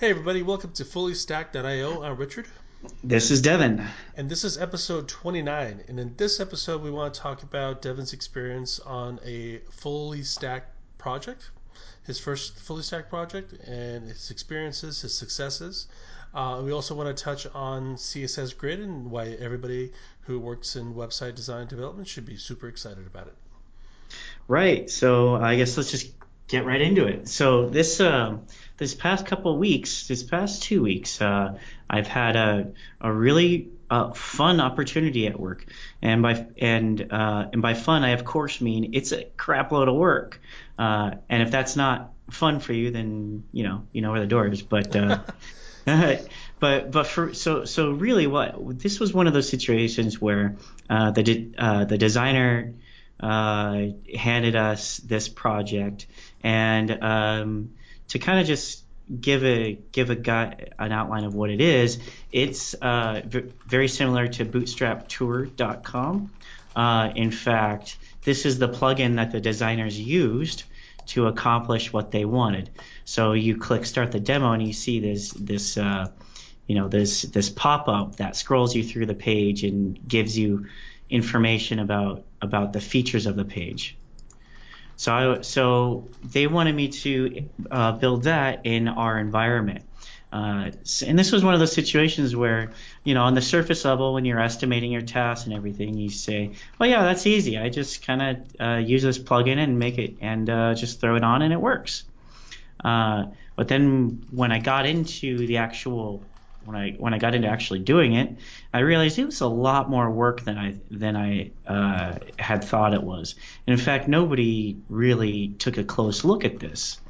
Hey everybody, welcome to FullyStack.io. I'm Richard. This is Devin. And this is episode 29. And in this episode, we want to talk about Devin's experience on a fully stacked project, his first fully stacked project, and his experiences, his successes. Uh, we also want to touch on CSS Grid and why everybody who works in website design development should be super excited about it. Right. So I guess let's just get right into it. So this uh, this past couple weeks, this past two weeks, uh, I've had a a really uh, fun opportunity at work, and by and uh, and by fun, I of course mean it's a crap load of work. Uh, and if that's not fun for you, then you know you know where the door is. But uh, but but for so so really, what this was one of those situations where the de- the designer uh, handed us this project, and um, to kind of just give a give a an outline of what it is, it's uh, v- very similar to BootstrapTour.com. Uh, in fact, this is the plugin that the designers used to accomplish what they wanted. So you click start the demo, and you see this this uh, you know this this pop up that scrolls you through the page and gives you information about about the features of the page. So I, so they wanted me to uh, build that in our environment. Uh, and this was one of those situations where, you know, on the surface level, when you're estimating your tasks and everything, you say, well, yeah, that's easy. I just kind of uh, use this plugin and make it and uh, just throw it on and it works. Uh, but then when I got into the actual when I when I got into actually doing it, I realized it was a lot more work than I than I uh, had thought it was. And in fact, nobody really took a close look at this.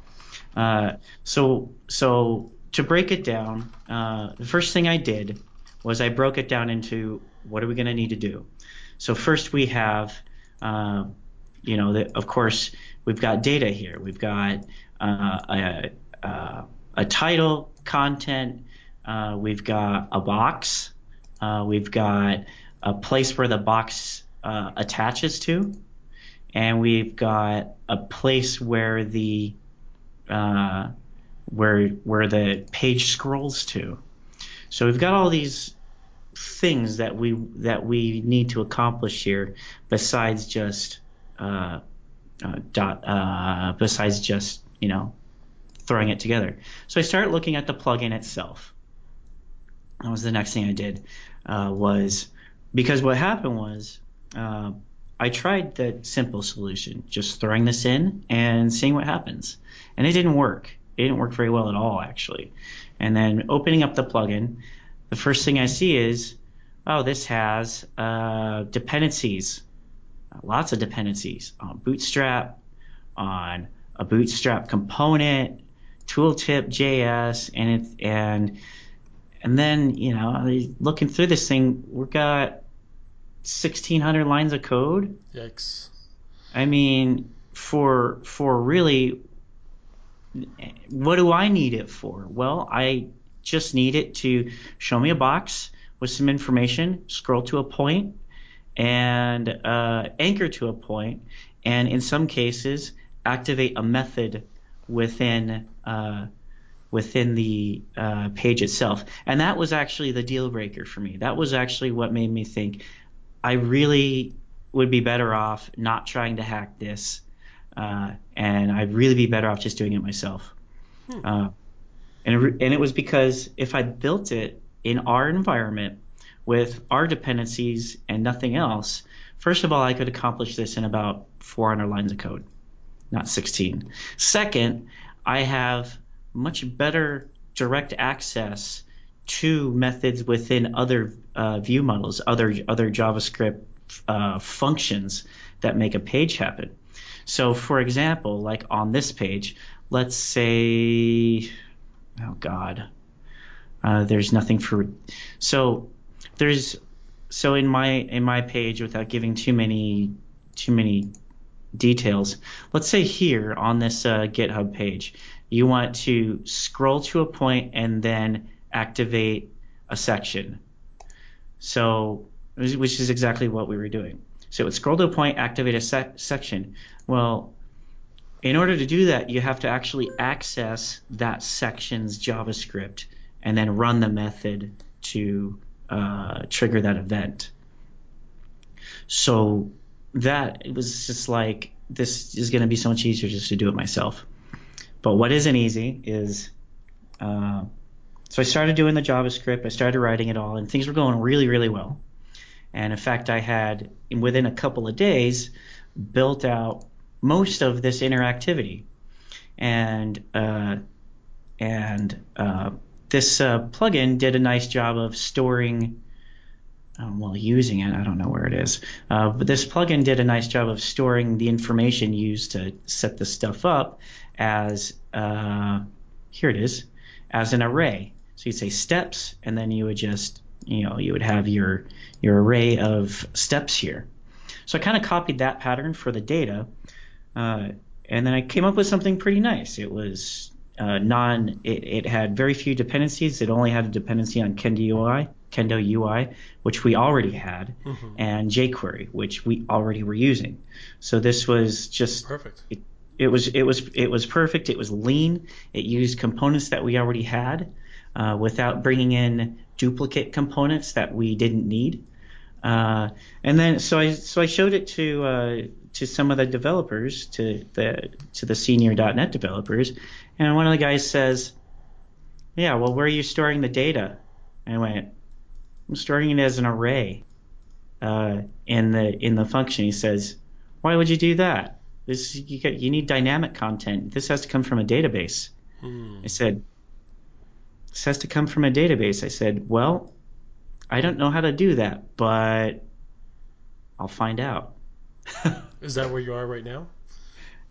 Uh, so so to break it down, uh, the first thing I did was I broke it down into what are we going to need to do. So first we have, uh, you know, the, of course we've got data here. We've got uh, a, a, a title, content uh, we've got a box. Uh, we've got a place where the box uh, attaches to, and we've got a place where the uh, where where the page scrolls to. So we've got all these things that we that we need to accomplish here, besides just uh, uh, dot besides just you know throwing it together. So I start looking at the plugin itself that was the next thing I did uh, was because what happened was uh, I tried the simple solution, just throwing this in and seeing what happens, and it didn't work. It didn't work very well at all, actually. And then opening up the plugin, the first thing I see is, oh, this has uh, dependencies, lots of dependencies on Bootstrap, on a Bootstrap component, tooltip JS, and it and and then, you know, looking through this thing, we've got 1,600 lines of code. Yikes. I mean, for for really, what do I need it for? Well, I just need it to show me a box with some information, scroll to a point, and uh, anchor to a point, and in some cases, activate a method within uh, within the uh, page itself. And that was actually the deal breaker for me. That was actually what made me think I really would be better off not trying to hack this. Uh, and I'd really be better off just doing it myself. Hmm. Uh, and, it, and it was because if I built it in our environment with our dependencies and nothing else, first of all, I could accomplish this in about 400 lines of code, not 16. Second, I have much better direct access to methods within other uh, view models, other other JavaScript uh, functions that make a page happen. So, for example, like on this page, let's say, oh God, uh, there's nothing for. So there's so in my in my page, without giving too many too many details, let's say here on this uh, GitHub page, you want to scroll to a point and then activate a section. So, which is exactly what we were doing. So it would scroll to a point, activate a sec- section. Well, in order to do that, you have to actually access that section's JavaScript and then run the method to uh, trigger that event. So that it was just like this is going to be so much easier just to do it myself. But what isn't easy is uh, so I started doing the JavaScript, I started writing it all, and things were going really, really well. And in fact, I had within a couple of days built out most of this interactivity, and uh, and uh, this uh, plugin did a nice job of storing. Um, well, using it, I don't know where it is, uh, but this plugin did a nice job of storing the information used to set this stuff up as uh, here it is as an array. So you'd say steps, and then you would just you know you would have your your array of steps here. So I kind of copied that pattern for the data, uh, and then I came up with something pretty nice. It was uh, non. It, it, had very few dependencies. It only had a dependency on Kendo UI, Kendo UI, which we already had, mm-hmm. and jQuery, which we already were using. So this was just perfect. It, it was it was it was perfect. It was lean. It used components that we already had uh, without bringing in duplicate components that we didn't need. Uh, and then so I so I showed it to uh, to some of the developers, to the to the senior .NET developers, and one of the guys says, "Yeah, well, where are you storing the data?" And I went, "I'm storing it as an array uh, in the in the function." He says, "Why would you do that? This you get, you need dynamic content. This has to come from a database." Hmm. I said, "This has to come from a database." I said, "Well." I don't know how to do that, but I'll find out. Is that where you are right now?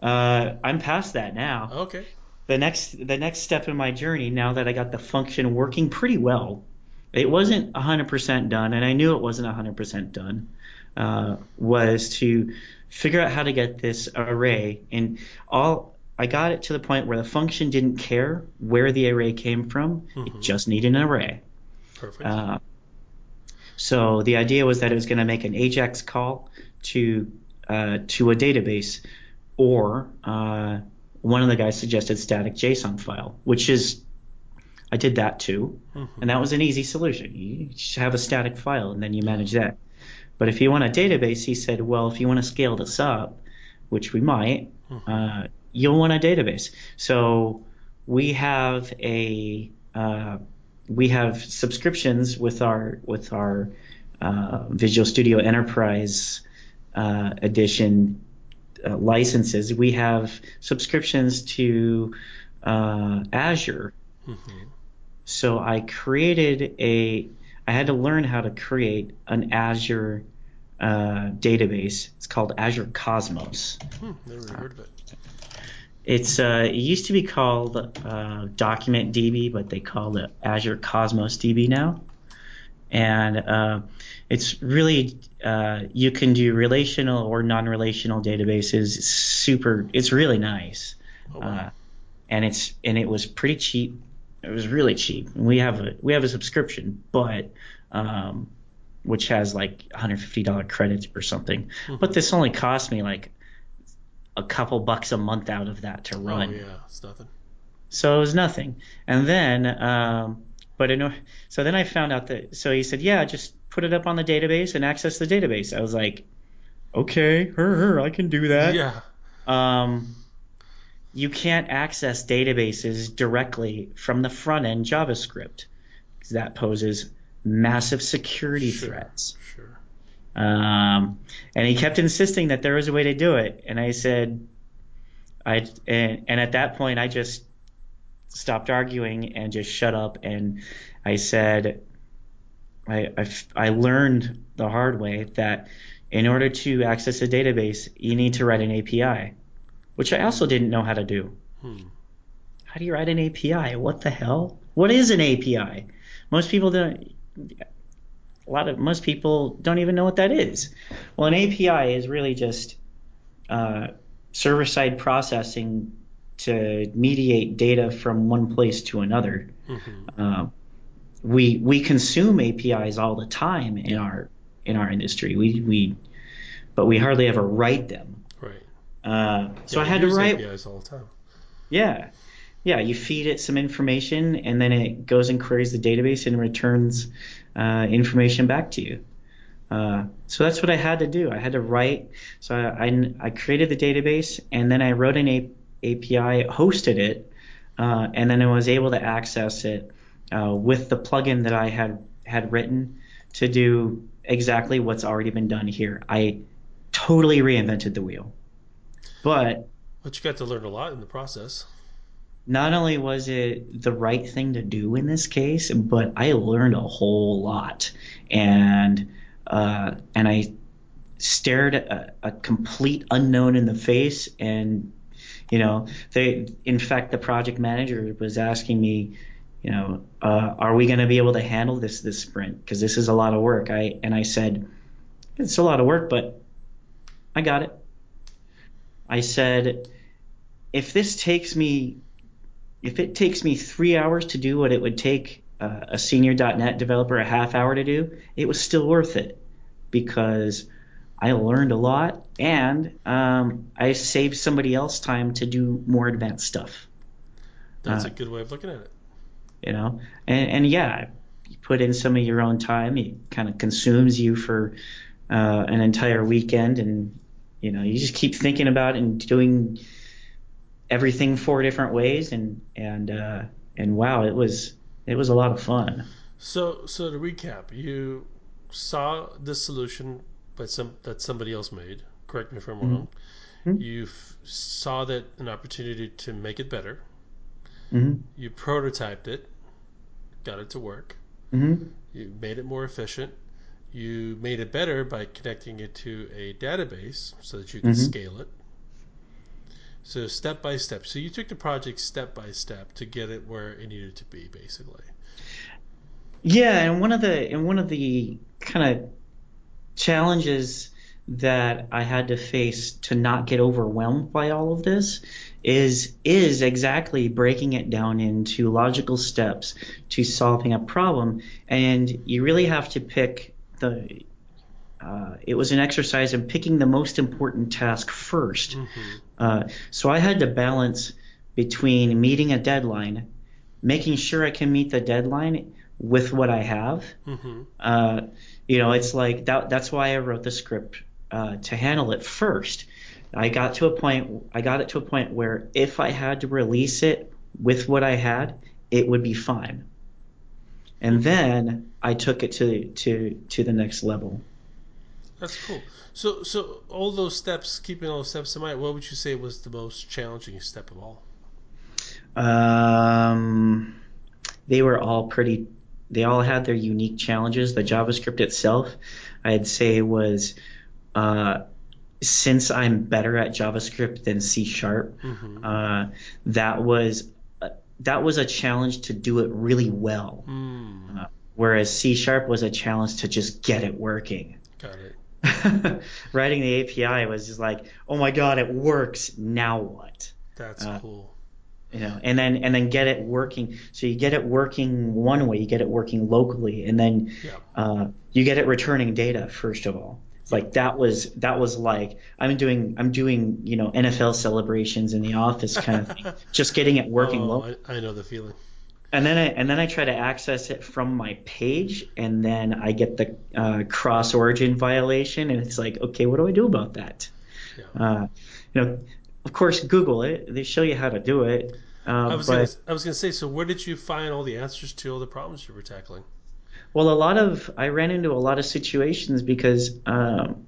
Uh, I'm past that now. Okay. The next the next step in my journey, now that I got the function working pretty well, it wasn't 100% done, and I knew it wasn't 100% done, uh, was to figure out how to get this array. And all I got it to the point where the function didn't care where the array came from; mm-hmm. it just needed an array. Perfect. Uh, so the idea was that it was going to make an AJAX call to uh, to a database, or uh, one of the guys suggested static JSON file, which is I did that too, mm-hmm. and that was an easy solution. You just have a static file and then you manage that. But if you want a database, he said, well, if you want to scale this up, which we might, mm-hmm. uh, you'll want a database. So we have a uh, we have subscriptions with our with our uh, Visual Studio Enterprise uh, edition uh, licenses. We have subscriptions to uh, Azure. Mm-hmm. So I created a. I had to learn how to create an Azure uh, database. It's called Azure Cosmos. Hmm, never heard of it. It's uh, it used to be called uh, Document DB, but they call it Azure Cosmos DB now, and uh, it's really uh, you can do relational or non-relational databases. It's super. It's really nice, oh, wow. Uh, and it's and it was pretty cheap. It was really cheap. we have a we have a subscription, but um, which has like $150 credits or something. Mm-hmm. But this only cost me like a couple bucks a month out of that to run. Oh yeah, it's nothing. So it was nothing. And then, um, but in, so then I found out that so he said, yeah, just put it up on the database and access the database. I was like, okay, her, her, I can do that. Yeah. Um, you can't access databases directly from the front end JavaScript because that poses massive security sure, threats. Sure. Um, and he kept insisting that there was a way to do it. And I said, I and, and at that point I just stopped arguing and just shut up. And I said, I, I, I learned the hard way that in order to access a database, you need to write an API, which I also didn't know how to do. Hmm. How do you write an API? What the hell? What is an API? Most people don't a lot of most people don't even know what that is. Well, an API is really just uh, server side processing to mediate data from one place to another. Mm-hmm. Uh, we we consume APIs all the time in our in our industry. We we but we hardly ever write them. Right. Uh, so Yeah, I had to write. APIs all the time. Yeah. Yeah, you feed it some information and then it goes and queries the database and returns uh, information back to you. Uh, so that's what I had to do. I had to write. So I, I, I created the database and then I wrote an A- API, hosted it, uh, and then I was able to access it uh, with the plugin that I had had written to do exactly what's already been done here. I totally reinvented the wheel. But But you got to learn a lot in the process. Not only was it the right thing to do in this case, but I learned a whole lot, and uh, and I stared a, a complete unknown in the face, and you know, they in fact the project manager was asking me, you know, uh, are we going to be able to handle this this sprint? Because this is a lot of work. I and I said, it's a lot of work, but I got it. I said, if this takes me if it takes me three hours to do what it would take uh, a senior .NET developer a half hour to do, it was still worth it because I learned a lot and um, I saved somebody else time to do more advanced stuff. That's Uh, a good way of looking at it. You know, and, and yeah, you put in some of your own time. It kind of consumes you for uh, an entire weekend, and you know, you just keep thinking about it and doing everything four different ways, and and uh, and wow, it was it was a lot of fun. So, so to recap, you saw this solution by some that somebody else made. Correct me if I'm wrong. Mhm. You f- saw that an opportunity to make it better. hmm You prototyped it, got it to work. hmm You made it more efficient. You made it better by connecting it to a database so that you could Mhm. scale it. So step by step. So you took the project step by step to get it where it needed to be, basically. Yeah, and one of the and one of the kind of challenges that I had to face to not get overwhelmed by all of this is is exactly breaking it down into logical steps to solving a problem, and you really have to pick the. Uh, it was an exercise in picking the most important task 1st Mm-hmm. Uh, so I had to balance between meeting a deadline, making sure I can meet the deadline with what I have. Mm-hmm. Uh, you know, it's like that, that's why I wrote the script uh, to handle it first. I got to a point. I got it to a point where if I had to release it with what I had, it would be fine. And then I took it to to to the next level. That's cool. So, so all those steps, keeping all those steps in mind, what would you say was the most challenging step of all? Um, they were all pretty. They all had their unique challenges. The JavaScript itself, I'd say, was uh, since I'm better at JavaScript than C sharp. Mm-hmm. Uh, that was uh, that was a challenge to do it really well, Mm, uh, whereas C sharp was a challenge to just get it working. got it. Writing the API was just like, oh my god, it works. Now what? That's Uh, cool. you know and then and then get it working so you get it working one way you get it working locally and then Yeah. uh, you get it returning data first of all like that was that was like i'm doing i'm doing you know nfl celebrations in the office kind of thing just getting it working oh, I, I know the feeling. And then I, and then I try to access it from my page, and then I get the uh, cross origin violation, and it's like, okay, what do I do about that? Yeah. Uh, you know, of course, Google it; they show you how to do it. Uh, I was but gonna, I was gonna say. So, where did you find all the answers to all the problems you were tackling? well, a lot of I ran into a lot of situations because um,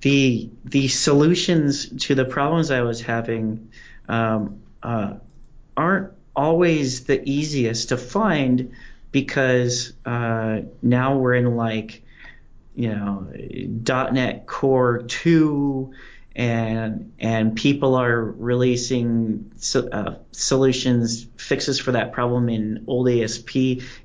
the the solutions to the problems I was having um, uh, aren't always the easiest to find because uh, now we're in like you know .NET Core 2 and and people are releasing so, uh, solutions fixes for that problem in old ASP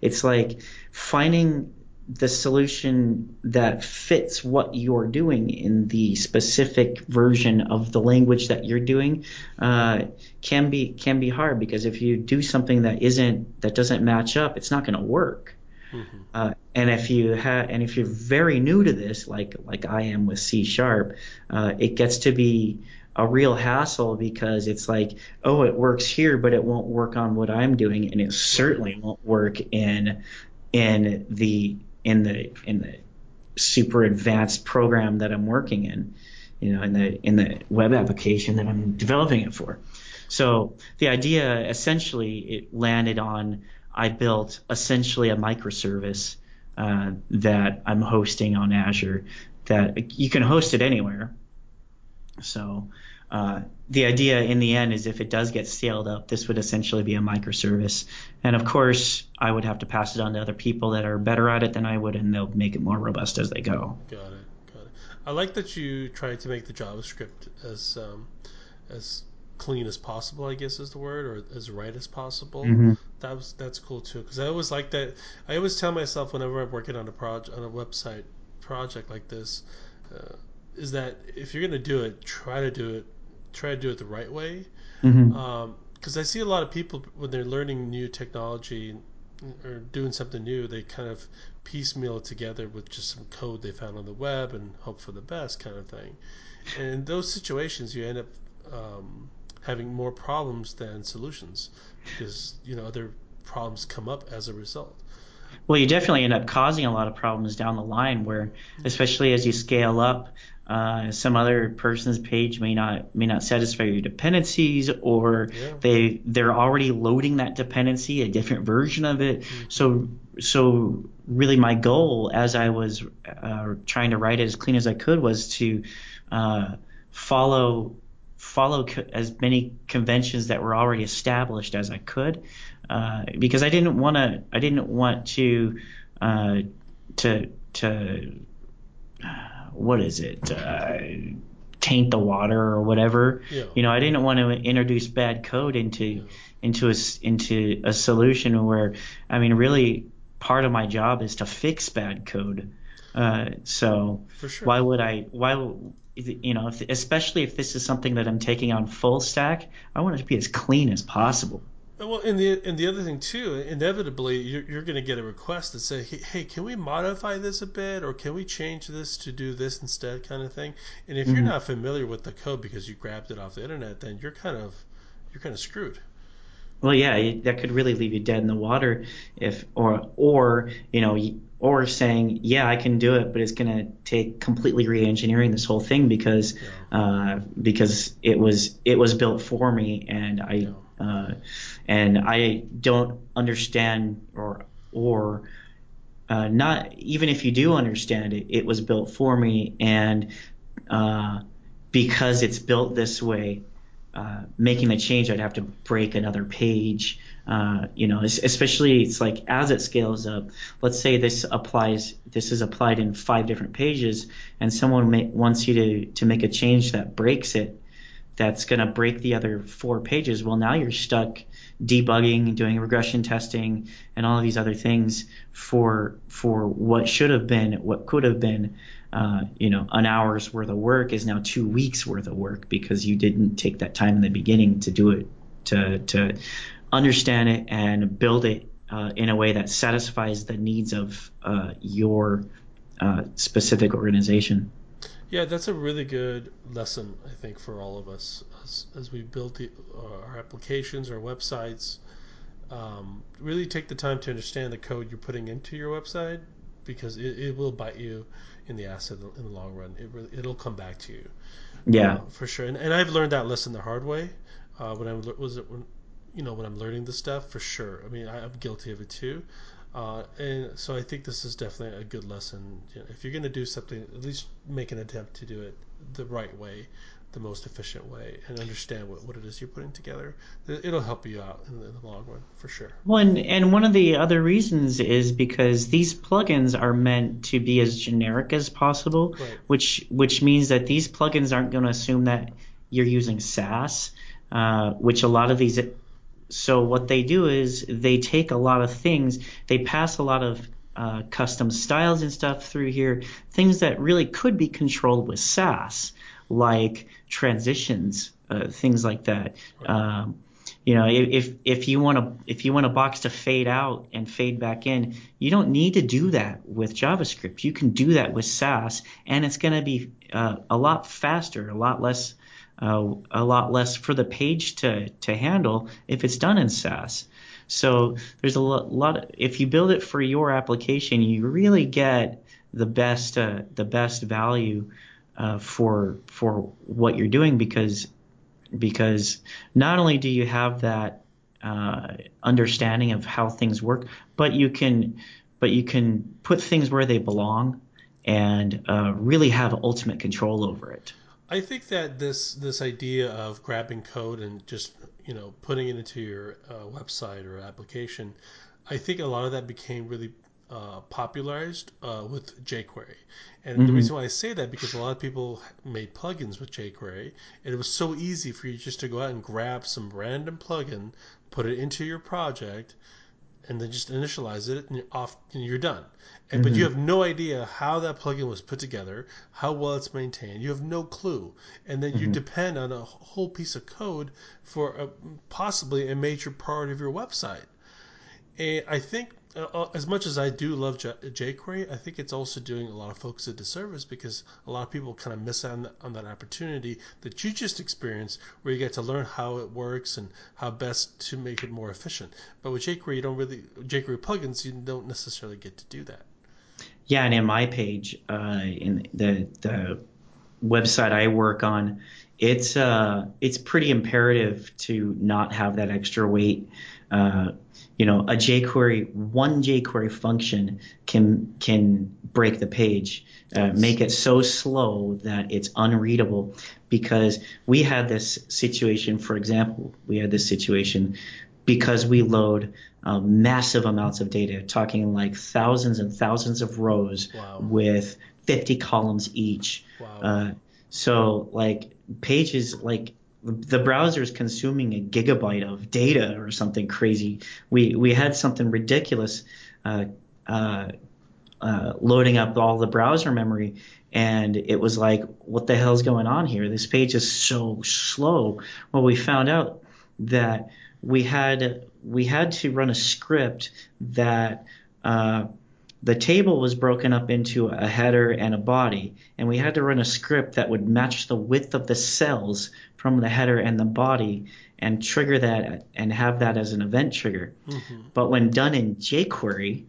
it's like finding the solution that fits what you're doing in the specific version of the language that you're doing uh, can be can be hard because if you do something that isn't that doesn't match up, it's not going to work. Mm-hmm. Uh, and if you have and if you're very new to this, like like I am with C sharp, uh, it gets to be a real hassle because it's like, oh, it works here, but it won't work on what I'm doing, and it certainly won't work in in the in the in the super advanced program that I'm working in, you know, in the in the web application that I'm developing it for. So the idea essentially it landed on I built essentially a microservice uh, that I'm hosting on Azure that you can host it anywhere. So uh, the idea in the end is if it does get scaled up, this would essentially be a microservice. And of course, I would have to pass it on to other people that are better at it than I would, and they'll make it more robust as they go. Got it. Got it. I like that you tried to make the JavaScript as um, as clean as possible. I guess is the word, or as right as possible. Mm-hmm. That was that's cool too, because I always like that. I always tell myself whenever I'm working on a project on a website project like this, uh, is that if you're gonna do it, try to do it try to do it the right way. Because Mm-hmm. um, I see a lot of people when they're learning new technology or doing something new, they kind of piecemeal it together with just some code they found on the web and hope for the best kind of thing. And in those situations, you end up um, having more problems than solutions because you know other problems come up as a result. Well, you definitely end up causing a lot of problems down the line where, especially as you scale up, uh, some other person's page may not may not satisfy your dependencies, or Yeah. they they're already loading that dependency, a different version of it. So so really, my goal as I was uh, trying to write it as clean as I could was to uh, follow follow co- as many conventions that were already established as I could, uh, because I didn't want to. I didn't want to uh, to to uh, what is it? Uh, taint the water or whatever. Yeah. You know, I didn't want to introduce bad code into Yeah. into a into a solution where I mean, really, part of my job is to fix bad code. Uh, so For sure. why would I? Why you know, if, especially if this is something that I'm taking on full stack, I want it to be as clean as possible. Well, and the and the other thing too, inevitably you're, you're going to get a request that say, hey, hey, can we modify this a bit, or can we change this to do this instead, kind of thing. And if you're Mhm. not familiar with the code because you grabbed it off the internet, then you're kind of you're kind of screwed. Well, yeah, that could really leave you dead in the water if, or, or, you know, or saying, yeah, I can do it, but it's going to take completely re-engineering this whole thing because, uh, because it was, it was built for me and I, Yeah. Uh, and I don't understand or, or, uh, not even if you do understand it, it was built for me and, uh, because it's built this way, uh, making the change, I'd have to break another page. Uh, you know, especially it's like as it scales up. Let's say this applies, this is applied in five different pages, and someone may, wants you to to make a change that breaks it. That's going to break the other four pages. Well, now you're stuck debugging, and doing regression testing, and all of these other things for for what should have been, what could have been, uh, you know, an hour's worth of work is now two weeks worth of work because you didn't take that time in the beginning to do it, to to understand it and build it uh, in a way that satisfies the needs of uh, your uh, specific organization. Yeah, that's a really good lesson, I think, for all of us as, as we build the, uh, our applications, our websites. Um, really take the time to understand the code you're putting into your website because it, it will bite you in the ass in the, in the long run. It really, it'll come back to you. Yeah. Uh, for sure. And, and I've learned that lesson the hard way uh, when I was it when you know when I'm learning this stuff for sure. I mean, I, I'm guilty of it too. Uh, and so I think this is definitely a good lesson. You know, if you're going to do something, at least make an attempt to do it the right way, the most efficient way, and understand what, what it is you're putting together. It- It'll help you out in the, in the long run for sure. One and one of the other reasons is because these plugins are meant to be as generic as possible, Right. which which means that these plugins aren't going to assume that you're using Sass, uh, which a lot of these. So what they do is they take a lot of things, they pass a lot of uh, custom styles and stuff through here, things that really could be controlled with Sass, like transitions, uh, things like that. Um, you know, if if you want to if you want a box to fade out and fade back in, you don't need to do that with JavaScript. You can do that with Sass, and it's going to be uh, a lot faster, a lot less uh, a lot less for the page to to handle if it's done in Sass. So there's a lot, lot of, if you build it for your application, you really get the best uh, the best value uh, for for what you're doing because because not only do you have that uh, understanding of how things work, but you can but you can put things where they belong and uh, really have ultimate control over it. I think that this this idea of grabbing code and just you know putting it into your uh, website or application, I think a lot of that became really uh, popularized uh, with jQuery. And mm-hmm. the reason why I say that because a lot of people made plugins with jQuery, and it was so easy for you just to go out and grab some random plugin, put it into your project, and then just initialize it, and you're off, and you're done. And, mm-hmm. But you have no idea how that plugin was put together, how well it's maintained. You have no clue, and then mm-hmm. you depend on a whole piece of code for a, possibly a major part of your website. And I think as much as I do love J- jQuery, I think it's also doing a lot of folks a disservice because a lot of people kind of miss on, on that opportunity that you just experienced where you get to learn how it works and how best to make it more efficient. But with jQuery, you don't really, jQuery plugins, you don't necessarily get to do that. Yeah, and in my page, uh, in the, the website I work on, it's uh, it's pretty imperative to not have that extra weight. Uh, you know, a jQuery, one jQuery function can can break the page, uh, make it so slow that it's unreadable. Because we had this situation, for example, we had this situation because we load uh, massive amounts of data, talking like thousands and thousands of rows wow. with 50 columns each. Wow. Uh, so like pages like the browser is consuming a gigabyte of data or something crazy. We we had something ridiculous uh, uh, uh, loading up all the browser memory, and it was like, what the hell's going on here? This page is so slow. Well, we found out that we had we had to run a script that uh, the table was broken up into a header and a body, and we had to run a script that would match the width of the cells from the header and the body and trigger that and have that as an event trigger. Mm-hmm. But when done in jQuery,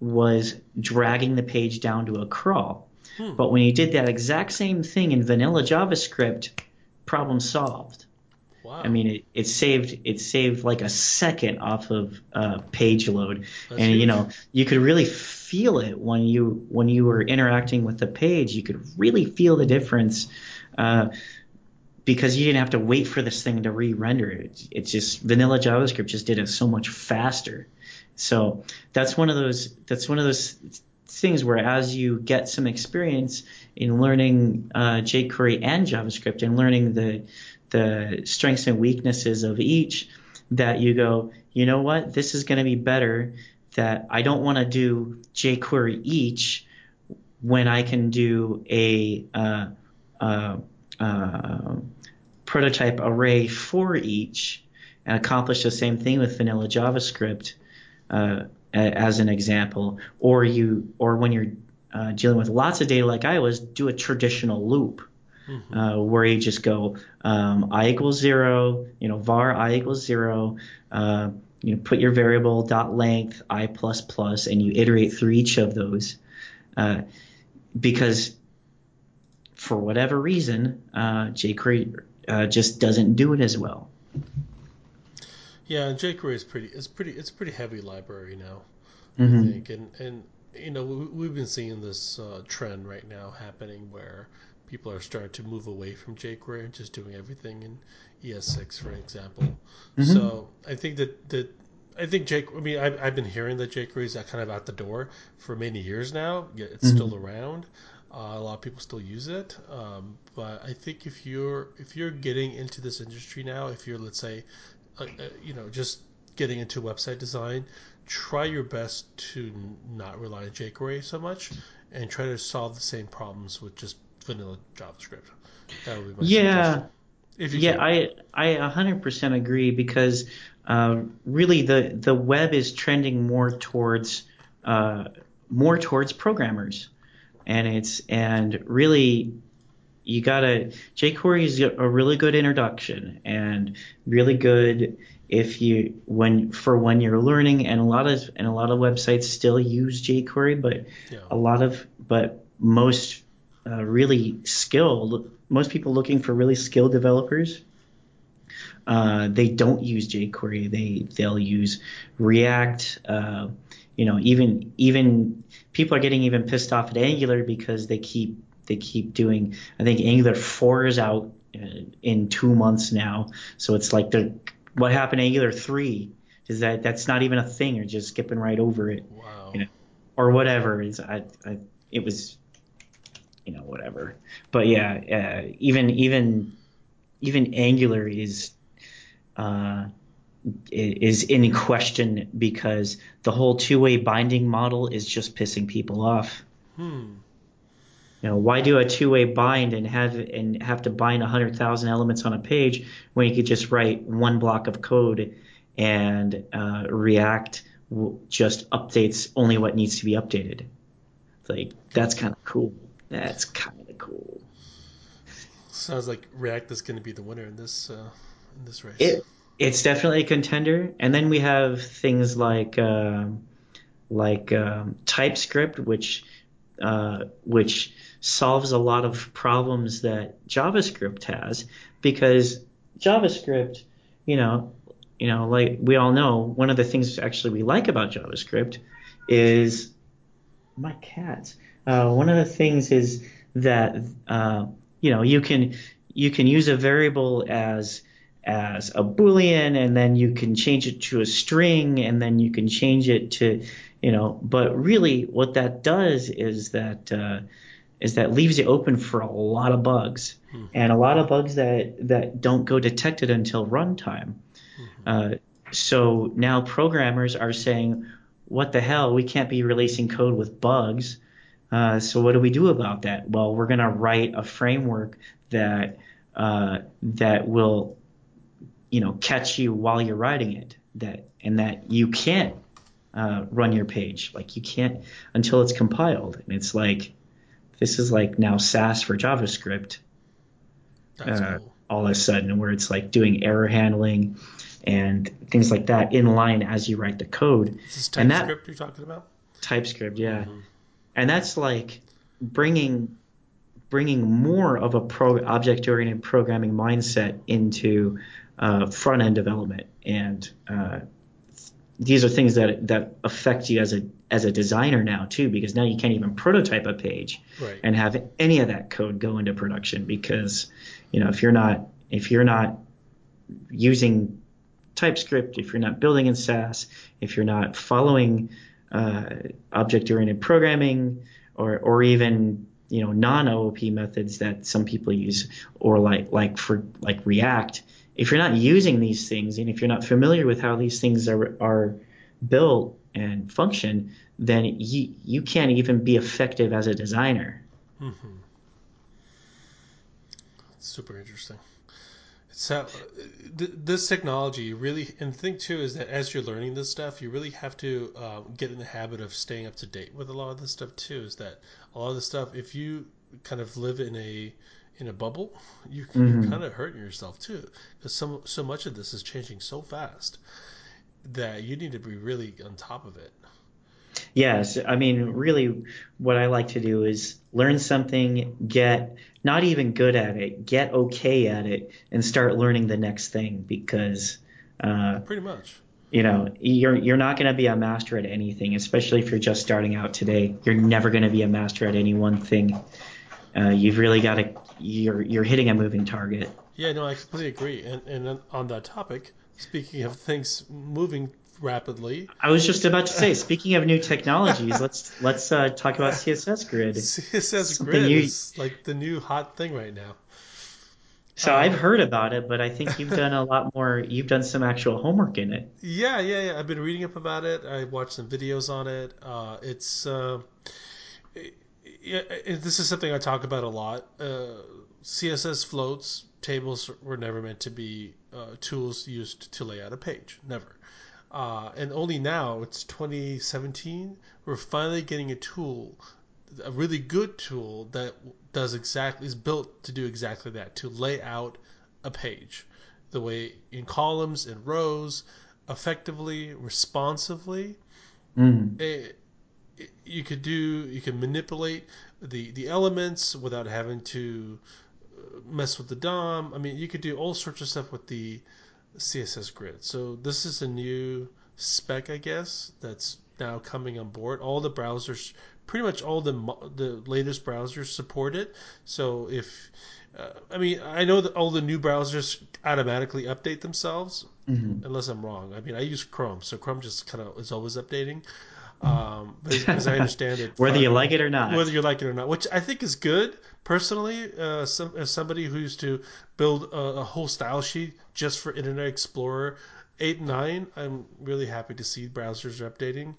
was dragging the page down to a crawl. Hmm. But when you did that exact same thing in vanilla JavaScript, problem solved. Wow. I mean, it, it saved it saved like a second off of uh, page load, That's and huge. you know you could really feel it when you when you were interacting with the page. You could really feel the difference. Uh, because you didn't have to wait for this thing to re-render it. It's just vanilla JavaScript just did it so much faster. So that's one of those that's one of those things where as you get some experience in learning uh, jQuery and JavaScript and learning the the strengths and weaknesses of each, that you go, you know what, this is going to be better. That I don't want to do jQuery each when I can do a uh, uh, uh prototype array for each and accomplish the same thing with vanilla JavaScript uh, as an example, or you or when you're uh, dealing with lots of data like I was, do a traditional loop. Mm-hmm. Uh, where you just go um, i equals zero, you know, var i equals zero, uh, you know, put your variable dot length i plus plus, and you iterate through each of those, uh, because for whatever reason, uh, jQuery uh, just doesn't do it as well. Yeah, jQuery is pretty. It's pretty. It's a pretty heavy library now. Mm-hmm. I think, and and you know we, have been seeing this uh, trend right now happening where people are starting to move away from jQuery and just doing everything in ES6, for example. Mm-hmm. So I think that that I think Jake. I mean, I've, I've been hearing that jQuery is kind of out the door for many years now. Yet it's mm-hmm. still around. Uh, a lot of people still use it, um, but I think if you're if you're getting into this industry now, if you're let's say, uh, uh, you know, just getting into website design, try your best to not rely on jQuery so much, and try to solve the same problems with just vanilla JavaScript. That would be my yeah. yeah, can. I I 100% agree because uh, really the the web is trending more towards uh, more towards programmers and it's and really you gotta jQuery is a really good introduction and really good if you when for when you're learning and a lot of and a lot of websites still use jQuery, but Yeah. a lot of but most uh, really skilled most people looking for really skilled developers uh, they don't use jQuery. They they'll use React. Uh, you know, even even people are getting even pissed off at Angular because they keep they keep doing. I think Angular four is out uh, in two months now, so it's like they're what happened to Angular three is that that's not even a thing. You're just skipping right over it, Wow. you know, or whatever. Is I, I it was you know whatever. But yeah, uh, even even even Angular is uh, is in question because the whole two-way binding model is just pissing people off. Hmm. You know, why do a two-way bind and have and have to bind 100,000 elements on a page when you could just write one block of code and uh, React w- just updates only what needs to be updated? Like that's kind of cool. That's kind of cool. Sounds like React is going to be the winner in this uh, in this race. It it's definitely a contender, and then we have things like um like um, TypeScript, which uh, which solves a lot of problems that JavaScript has because JavaScript, you know, you know, like we all know, one of the things actually we like about JavaScript is my cats. Uh, one of the things is that uh, you know you can you can use a variable as as a boolean and then you can change it to a string and then you can change it to you know but really what that does is that uh, is that leaves you open for a lot of bugs Mhm. and a lot of bugs that that don't go detected until runtime uh, so now programmers are saying, what the hell? We can't be releasing code with bugs. Uh, so what do we do about that? Well, we're going to write a framework that uh, that will, you know, catch you while you're writing it. That and that you can't uh, run your page. Like you can't until it's compiled. And it's like this is like now Sass for JavaScript That's uh, cool. all of a sudden, where it's like doing error handling and things like that in line as you write the code. Is this and that- TypeScript you're talking about? TypeScript, yeah, Mhm. And that's like bringing bringing more of a pro object oriented programming mindset into uh, front end development, and uh, these are things that that affect you as a as a designer now too, because now you can't even prototype a page Right. and have any of that code go into production because you know if you're not if you're not using TypeScript, if you're not building in Sass, if you're not following uh, object-oriented programming or or even you know non-OOP methods that some people use or like like for like React, if you're not using these things and if you're not familiar with how these things are are built and function, then you you can't even be effective as a designer. hmm Super interesting. So, uh, th- this technology really, and the thing too is that as you're learning this stuff, you really have to um, get in the habit of staying up to date with a lot of this stuff too. Is that a lot of the stuff, if you kind of live in a in a bubble, you Mhm. you kind of hurting yourself too, because so so much of this is changing so fast that you need to be really on top of it. Yes, I mean, really, what I like to do is learn something, get not even good at it, get okay at it, and start learning the next thing because, uh, Pretty much. you know, you're you're not going to be a master at anything, especially if you're just starting out today. You're never going to be a master at any one thing. Uh, you've really got to you're you're hitting a moving target. Yeah, no, I completely agree. And and on- on that topic, speaking of things moving rapidly, I was just about to say, speaking of new technologies, let's let's uh, talk about CSS Grid. CSS Something Grid you- is like the new hot thing right now. So Um, I've heard about it, but I think you've done a lot more. You've done some actual homework in it. Yeah, yeah, yeah. I've been reading up about it. I watched some videos on it. Uh, it's uh, it- yeah, it- this is something I talk about a lot. Uh, CSS floats tables were never meant to be uh, tools used to lay out a page. Never. Uh, and only now, it's 2017, we're finally getting a tool a really good tool that does exactly is built to do exactly that to lay out a page the way in columns and rows effectively responsively Mm. it, it- you could do you can manipulate the the elements without having to mess with the DOM. I mean, you could do all sorts of stuff with the CSS grid. So this is a new spec, I guess, that's now coming on board. All the browsers, pretty much all the the latest browsers support it. So if uh, I mean, I know that all the new browsers automatically update themselves, Mhm. unless I'm wrong. I mean, I use Chrome, so Chrome just kind of is always updating. Um, because I understand it. Whether you like it or not. whether you like it or not, which I think is good personally. Uh, some, as somebody who used to build a, a whole style sheet just for Internet Explorer eight and nine, I'm really happy to see browsers are updating,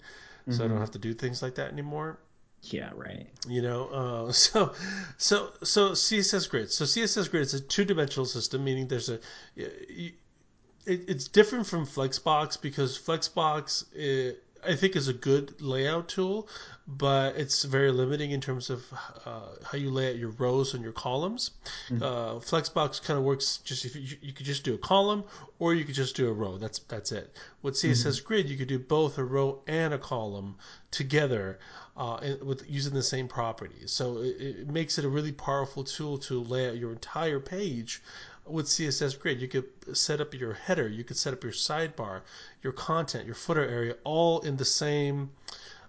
so I don't have to do things like that anymore. Yeah, right. You know, uh, so so so CSS grid. So CSS grid is a two-dimensional system, meaning there's a it, it's different from Flexbox because Flexbox eh, I think is a good layout tool, but it's very limiting in terms of uh, how you lay out your rows and your columns. Uh, Flexbox kind of works just if you, you could just do a column or you could just do a row. That's that's it. With CSS Grid, you could do both a row and a column together uh, with using the same properties. So it, it makes it a really powerful tool to lay out your entire page with CSS Grid. You could set up your header, you could set up your sidebar, your content, your footer area, all in the same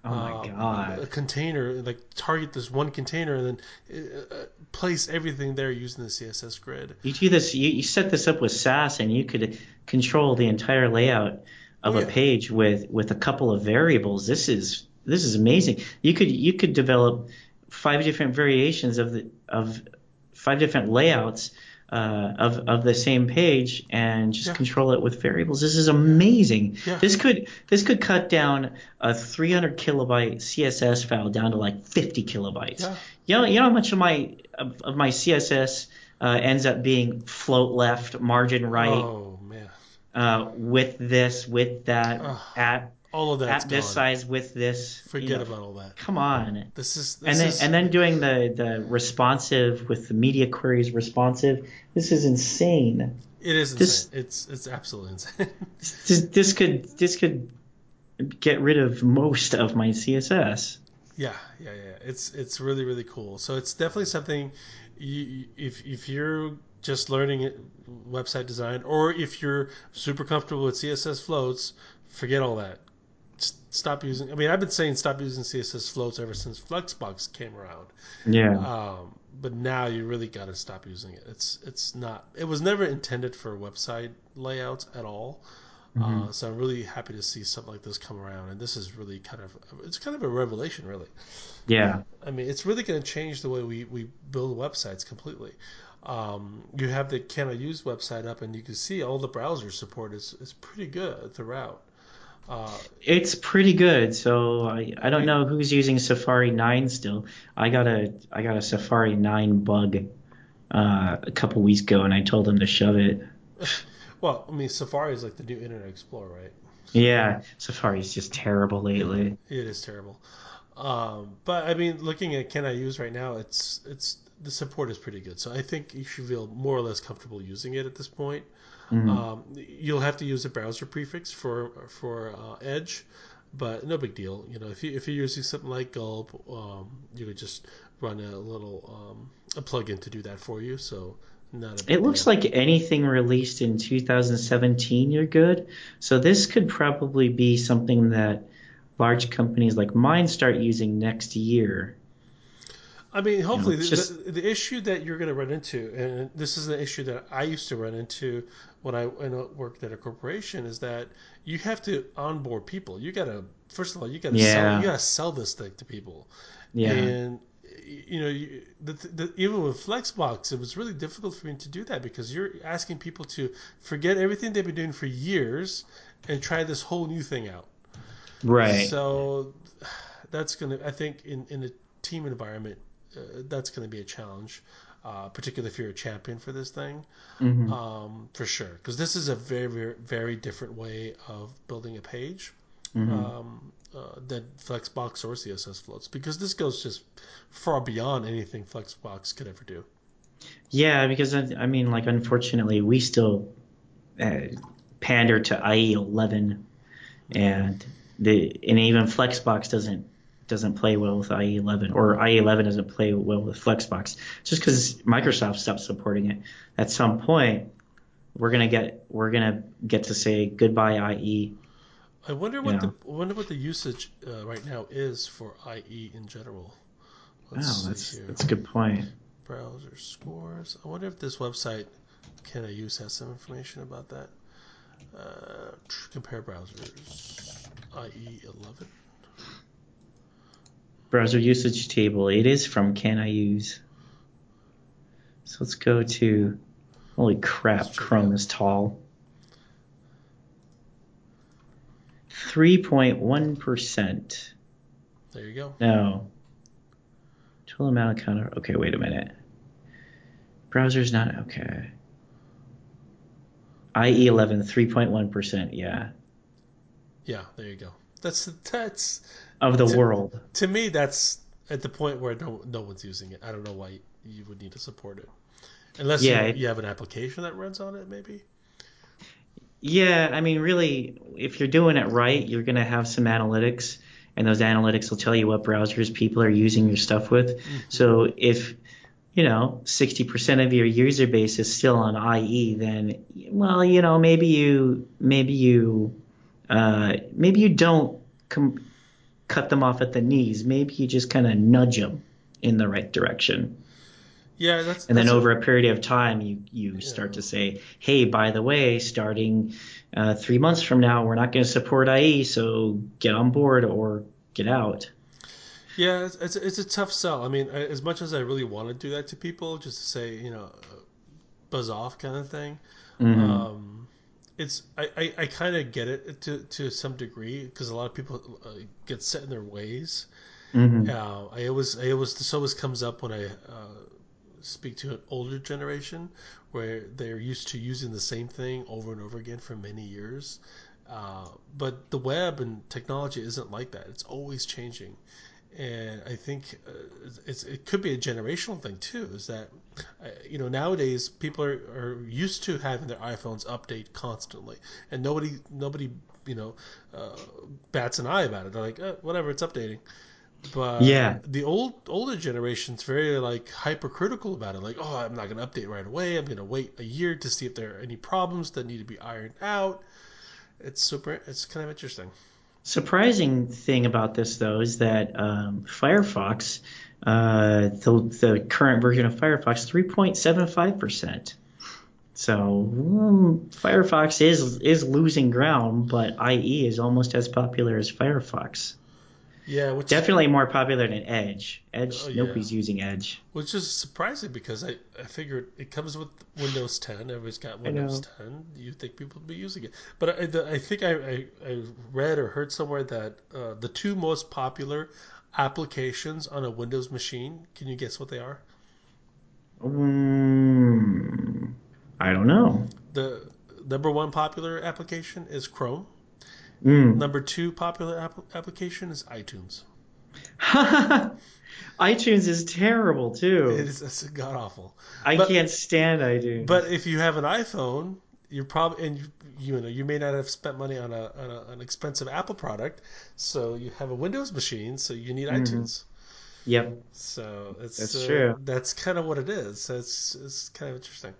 Oh my um, god. a container. Like target this one container and then uh, uh, place everything there using the CSS Grid. You do this. You, you set this up with Sass, and you could control the entire layout of Oh, a page with with a couple of variables. This is this is amazing. You could you could develop five different variations of the of five different layouts uh, of of the same page and just Yeah. control it with variables. This is amazing. Yeah. This could this could cut down a 300 kilobyte CSS file down to like 50 kilobytes. Yeah. You know, you know how much of my of, of my CSS uh, ends up being float left, margin right, Oh man, uh, with this, with that, at all of that's at this gone. size, with this. you Forget know. about all that. Come on. This is this And then is and then doing the the responsive with the media queries responsive. This is insane. it is this- insane. It's it's absolutely insane. This, this could this could get rid of most of my CSS. Yeah, yeah, yeah. It's it's really really cool. So it's definitely something. You, you- if if you're just learning website design, or if you're super comfortable with CSS floats, forget all that. Stop using. I mean, I've been saying stop using CSS floats ever since Flexbox came around. Yeah. Um, but now you really got to stop using it. It's it's not. It was never intended for website layouts at all. Mm-hmm. Uh, so I'm really happy to see something like this come around, and this is really kind of it's kind of a revelation, really. Yeah. I mean, it's really going to change the way we, we build websites completely. Um, you have the Can I Use website up, and you can see all the browser support is, is pretty good throughout. Uh, It's pretty good. So I, I don't know who's using Safari 9 still. I got a I got a Safari 9 bug uh, a couple weeks ago, and I told them to shove it. well, I mean, Safari is like the new Internet Explorer, right? Yeah, Safari's just terrible lately. It is terrible. Um, but I mean, looking at Can I Use right now, it's it's the support is pretty good. So I think you should feel more or less comfortable using it at this point. Mhm. Um, you'll have to use a browser prefix for for uh, Edge, but no big deal. You know, if you if you're using something like Gulp, um, you could just run a little um, a plugin to do that for you. So not a It looks deal. like anything released in 2017, you're good. So this could probably be something that large companies like mine start using next year. I mean, hopefully, it's the, just- the, the issue that you're going to run into, and this is the issue that I used to run into when I, when I worked at a corporation, is that you have to onboard people. You got to first of all, you got to Yeah. sell, you got to sell this thing to people. Yeah. And you know, you, the, the, even with Flexbox, it was really difficult for me to do that because you're asking people to forget everything they've been doing for years and try this whole new thing out. right. So that's gonna, I think, in in a team environment, uh, that's gonna be a challenge, uh, particularly if you're a champion for this thing, Mhm. um, for sure. Because this is a very, very, very different way of building a page. Mhm. um, uh, that Flexbox or CSS floats because this goes just far beyond anything Flexbox could ever do. Yeah, because I, I mean, like, unfortunately, we still uh, pander to IE 11, and the and even Flexbox doesn't doesn't play well with IE 11, or IE 11 doesn't play well with Flexbox, just because Microsoft stopped supporting it. At some point, we're gonna get we're gonna get to say goodbye IE. I wonder what the I wonder what the usage uh, right now is for IE in general. Let's oh, that's that's a good point. Browser scores. I wonder if this website can I use has some information about that. Uh, compare browsers. IE 11. Browser usage table. It is from Can I Use. So let's go to. Holy crap! Let's check it Chrome is tall. Three point one percent. There you go. No. Total amount of counter. Okay, wait a minute. Browser's not okay. IE 11, 3.1%. Yeah, Yeah, there you go. That's that's of the To- world. to me that's at the point where no no one's using it. I don't know why you would need to support it. Unless Yeah, you, it- you have an application that runs on it, maybe. Yeah, I mean, really, if you're doing it right, you're going to have some analytics, and those analytics will tell you what browsers people are using your stuff with. So if, you know, 60% of your user base is still on IE, then, well, you know, maybe you, maybe you, uh, maybe you don't com- cut them off at the knees. Maybe you just kind of nudge them in the right direction. Yeah, that's And then that's a- over a period of time, you, you Yeah. start to say, hey, by the way, starting uh, three months from now, we're not going to support IE, so get on board or get out. Yeah, it's, it's it's a tough sell. I mean, as much as I really want to do that to people, just to say you know, uh, buzz off kind of thing. Mhm. Um, it's I, I, I kind of get it to to some degree because a lot of people uh, get set in their ways. Mhm. Uh, I always I always this always comes up when I uh, speak to an older generation where they're used to using the same thing over and over again for many years. Uh, but the web and technology isn't like that. It's always changing. And I think uh, it's, it could be a generational thing too. Is that uh, you know nowadays people are, are used to having their iPhones update constantly, and nobody nobody you know uh, bats an eye about it. They're like, eh, whatever, it's updating. But Yeah. the old older generation's very like hypercritical about it. Like, oh, I'm not going to update right away. I'm going to wait a year to see if there are any problems that need to be ironed out. It's super. It's kind of interesting. Surprising thing about this, though, is that um, Firefox, uh, the, the current version of Firefox, 3.75%. So mm, Firefox is is losing ground, but IE is almost as popular as Firefox. Yeah, which Definitely more popular than Edge. Edge, Oh, yeah. nobody's using Edge. which is surprising because I, I figured it comes with Windows 10. Everybody's got Windows 10. You'd think people would be using it, but I, the, I think I, I, I read or heard somewhere that uh, the two most popular applications on a Windows machine. Can you guess what they are? Mm, I don't know. The number one popular application is Chrome. Mm. Number two popular app- application is iTunes. iTunes is terrible too. It is it's god awful. I but- can't stand iTunes. But if you have an iPhone, you're probably and you, you know you may not have spent money on, a, on a, an expensive Apple product, so you have a Windows machine, so you need Mhm. iTunes. yep. So it's That's uh, true. That's kind of what it is. So it's it's kind of interesting.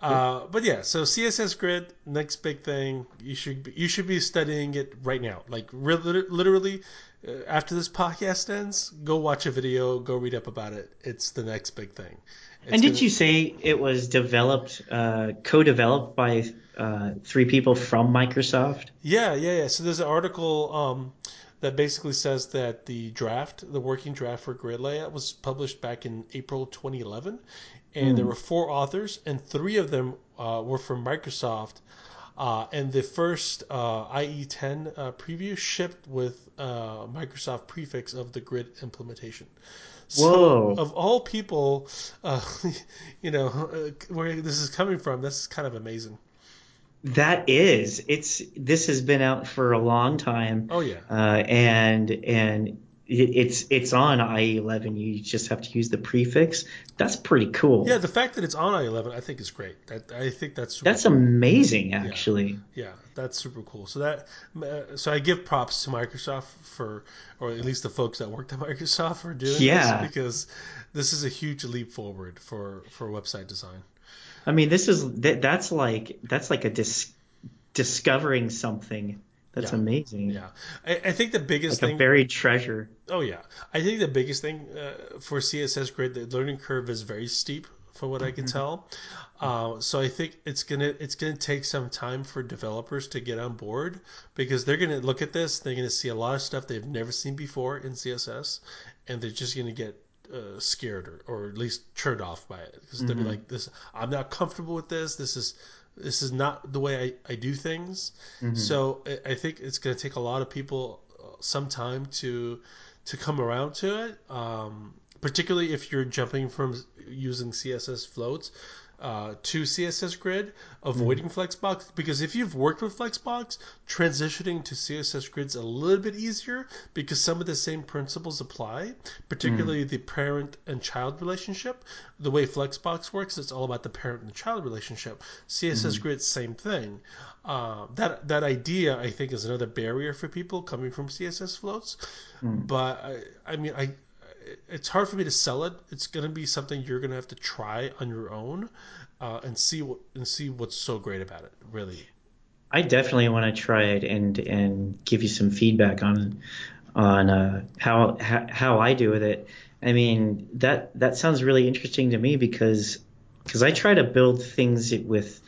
Uh, but yeah, so CSS Grid, next big thing. You should be, you should be studying it right now. Like re- literally, uh, after this podcast ends, go watch a video, go read up about it. It's the next big thing. It's and did gonna- you say it was developed, uh, co-developed by uh, three people from Microsoft? Yeah, yeah, yeah. So there's an article um, that basically says that the draft, the working draft for grid layout, was published back in April 2011, and there were four authors, and three of them uh, were from Microsoft. Uh, and the first uh, IE10 uh, preview shipped with uh, Microsoft prefix of the grid implementation. So, Whoa. of all people, uh, you know, uh, where this is coming from, this is kind of amazing. That is, it's this has been out for a long time. Oh yeah. Uh, and and it's it's on IE11. You just have to use the prefix. That's pretty cool. Yeah, the fact that it's on IE11, I think is great. That, I think that's that's cool. amazing, actually. Yeah. yeah, that's super cool. So that uh, so I give props to Microsoft for, or at least the folks that worked at Microsoft for doing yeah. this because this is a huge leap forward for for website design. I mean, this is that's like that's like a dis- discovering something that's yeah. amazing. Yeah, I, I, think the biggest like thing, a buried treasure. Oh yeah, I think the biggest thing uh, for CSS Grid, the learning curve is very steep, for what I can mm-hmm. tell. Uh, so I think it's gonna it's gonna take some time for developers to get on board because they're gonna look at this, they're gonna see a lot of stuff they've never seen before in CSS, and they're just gonna get uh, scared or, or at least turned off by it because mm-hmm. they'll be mm-hmm. like, "This, I'm not comfortable with this. This is this is not the way I, I do things. Mm-hmm. So I, I, think it's going to take a lot of people uh, some time to to come around to it. Um, particularly if you're jumping from using CSS floats uh, to CSS Grid, avoiding mm. Flexbox because if you've worked with Flexbox, transitioning to CSS Grid's a little bit easier because some of the same principles apply, particularly mm. the parent and child relationship. The way Flexbox works, it's all about the parent and child relationship. CSS mm. Grid, same thing. Uh, that that idea, I think, is another barrier for people coming from CSS floats. Mm. But I, I mean, I it's hard for me to sell it. It's to be something you're to have to try on your own uh, and see what and see what's so great about it. Really, I definitely want to try it and and give you some feedback on on uh, how, how how I do with it. I mean that that sounds really interesting to me because because I try to build things with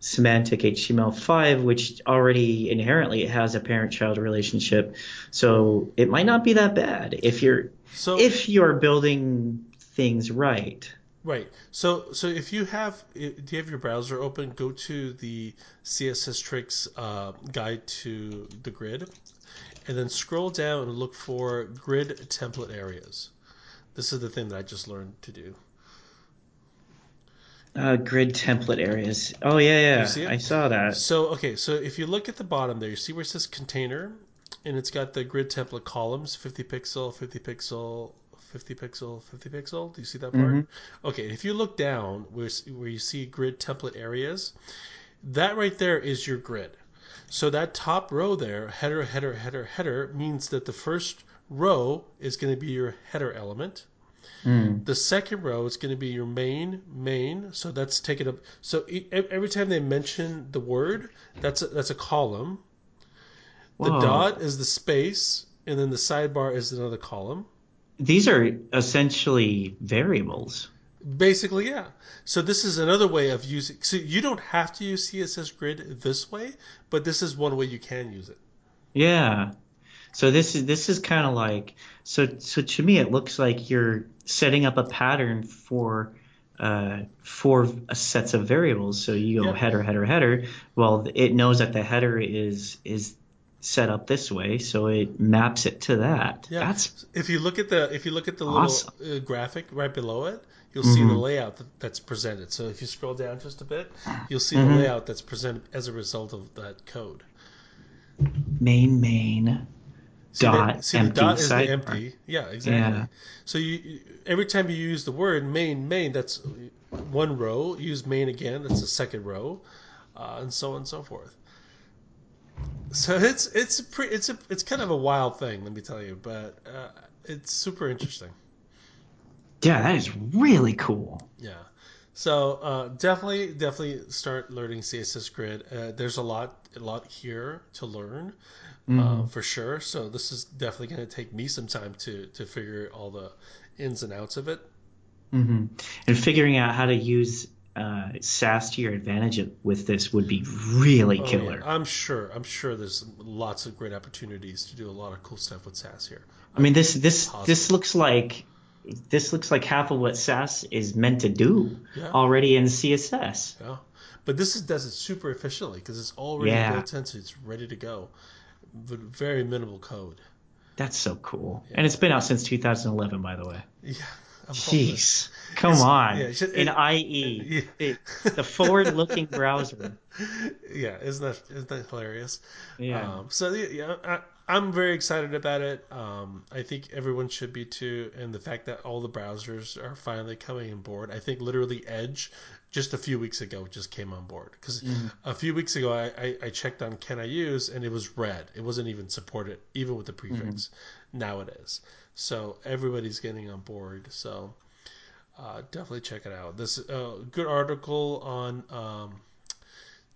semantic HTML5, which already inherently has a parent-child relationship. So it might not be that bad if you're so, if you're building things right. Right. So so if you have do you have your browser open, go to the CSS tricks uh, guide to the grid, and then scroll down and look for grid template areas. This is the thing that I just learned to do. Uh, grid template areas. Oh yeah, yeah. I saw that. So okay, so if you look at the bottom there, you see where it says container, and it's got the grid template columns 50 pixel 50 pixel 50 pixel 50 pixel. Do you see that part? Mm-hmm. okay if you look down where, where you see grid template areas that right there is your grid. So that top row there header header header header means that the first row is going to be your header element. Mm. the second row is going to be your main main so that's taken up so every time they mention the word that's a, that's a column the Whoa. dot is the space, and then the sidebar is another column. These are essentially variables. Basically, yeah. So this is another way of using. So you don't have to use CSS Grid this way, but this is one way you can use it. Yeah. So this is this is kind of like so so to me it looks like you're setting up a pattern for uh, for sets of variables. So you go yeah. header header header. Well, it knows that the header is is set up this way, so it maps it to that. Yeah. That's if you look at the if you look at the awesome. little uh, graphic right below it, you'll mm-hmm. see the layout that, that's presented. So if you scroll down just a bit, you'll see mm-hmm. the layout that's presented as a result of that code. Main main see dot the, see empty the dot is the empty. Yeah, exactly. Yeah. So you every time you use the word main main, that's one row. Use main again, that's the second row, uh, and so on and so forth. So it's it's a pre, it's a it's kind of a wild thing, let me tell you, but uh, it's super interesting. Yeah, that is really cool. Yeah. So uh, definitely, definitely start learning CSS Grid. Uh, there's a lot, a lot here to learn, mm. for sure. So this is definitely going to take me some time to to figure all the ins and outs of it. Mm-hmm. And figuring out how to use uh, Sass to your advantage with this would be really oh, killer. Yeah. I'm sure. I'm sure there's lots of great opportunities to do a lot of cool stuff with Sass here. I mean, this this positive. this looks like this looks like half of what Sass is meant to do yeah. already in CSS. Yeah, but this is, does it super efficiently because it's already yeah. built in, so it's ready to go, but very minimal code. That's so cool, yeah. and it's been out since 2011, by the way. Yeah. Jeez. Come It's- on. yeah, it's just- in IE, Yeah. the, the forward-looking browser. yeah, isn't that isn't that hilarious? Yeah. Um, so yeah, I, I'm very excited about it. Um, I think everyone should be too, and the fact that all the browsers are finally coming on board. I think literally Edge just a few weeks ago just came on board because a few weeks ago I, I, I checked on can I use and it was red. It wasn't even supported even with the prefix. Now it is. So everybody's getting on board. So uh, definitely check it out. This is uh, good article on um,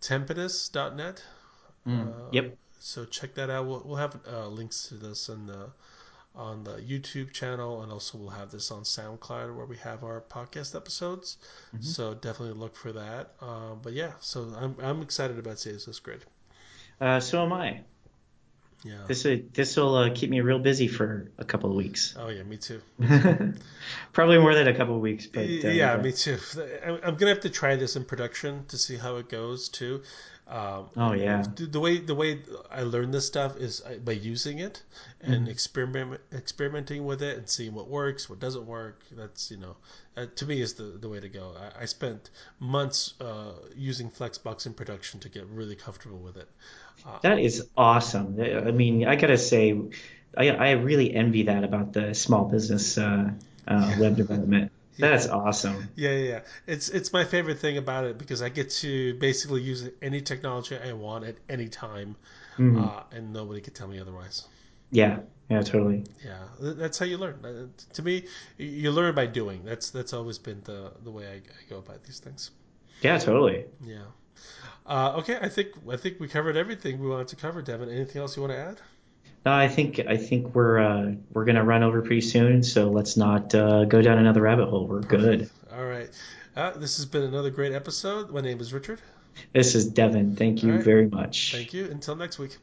Tempest.net. Mm, Uh, yep. So check that out. We'll, we'll have uh, links to this in the on the YouTube channel, and also we'll have this on SoundCloud where we have our podcast episodes. Mm-hmm. So definitely look for that. Um, but yeah, so I'm I'm excited about CSS Grid. Uh, so am I. Yeah. This will this will uh, keep me real busy for a couple of weeks. oh yeah, me too. Probably more than a couple of weeks, but uh, yeah, me too. I'm gonna have to try this in production to see how it goes too. Um, Oh yeah. the way the way I learn this stuff is by using it and Mm-hmm. experiment experimenting with it and seeing what works, what doesn't work. That's you know, uh, to me is the the way to go. I, I spent months uh, using Flexbox in production to get really comfortable with it. That is awesome. I mean, I gotta say, I, I really envy that about the small business uh, uh, web development. That's awesome. Yeah, yeah, yeah. It's it's my favorite thing about it because I get to basically use any technology I want at any time, Mhm. uh, and nobody can tell me otherwise. Yeah, yeah, totally. Yeah, that's how you learn. Uh, To me, you learn by doing. That's that's always been the the way I, I go about these things. Yeah, totally. Yeah. Uh, okay, I think I think we covered everything we wanted to cover. Devin, anything else you want to add? No, I think I think we're uh, we're gonna run over pretty soon, so let's not uh, go down another rabbit hole. We're good. All right. Uh, this has been another great episode. My name is Richard. This is Devin. Thank you right. very much. Thank you. Until next week.